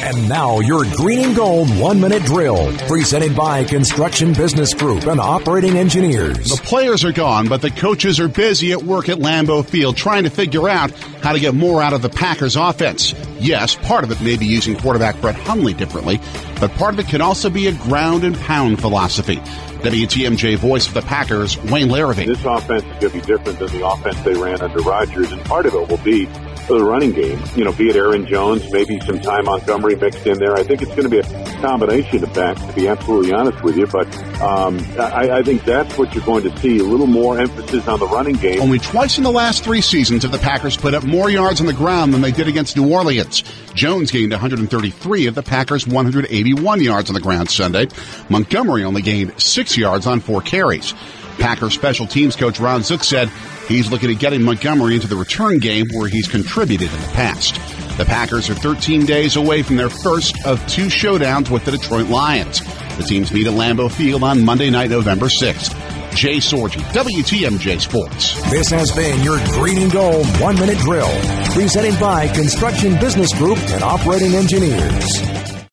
And now your green and gold one minute drill, presented by Construction Business Group and Operating Engineers. The players are gone, but the coaches are busy at work at Lambeau Field trying to figure out how to get more out of the Packers offense. Yes, part of it may be using quarterback Brett Hundley differently, but part of it could also be a ground and pound philosophy. WTMJ voice of the Packers, Wayne Larrivee. This offense is going to be different than the offense they ran under Rodgers, and part of it will be for the running game. You know, be it Aaron Jones, maybe some Ty Montgomery mixed in there. I think it's going to be a combination of that, to be absolutely honest with you. But um, I, I think that's what you're going to see a little more emphasis on the running game. Only twice in the last three seasons have the Packers put up more yards on the ground than they did against New Orleans. Jones gained 133 of the Packers' 181 yards on the ground Sunday. Montgomery only gained six yards on four carries. Packers special teams coach Ron Zook said he's looking at getting Montgomery into the return game where he's contributed in the past. The Packers are 13 days away from their first of two showdowns with the Detroit Lions. The teams meet at Lambeau Field on Monday night, November 6th. Jay Sorgi, WTMJ Sports. This has been your green and gold one minute drill, presented by Construction Business Group and Operating Engineers.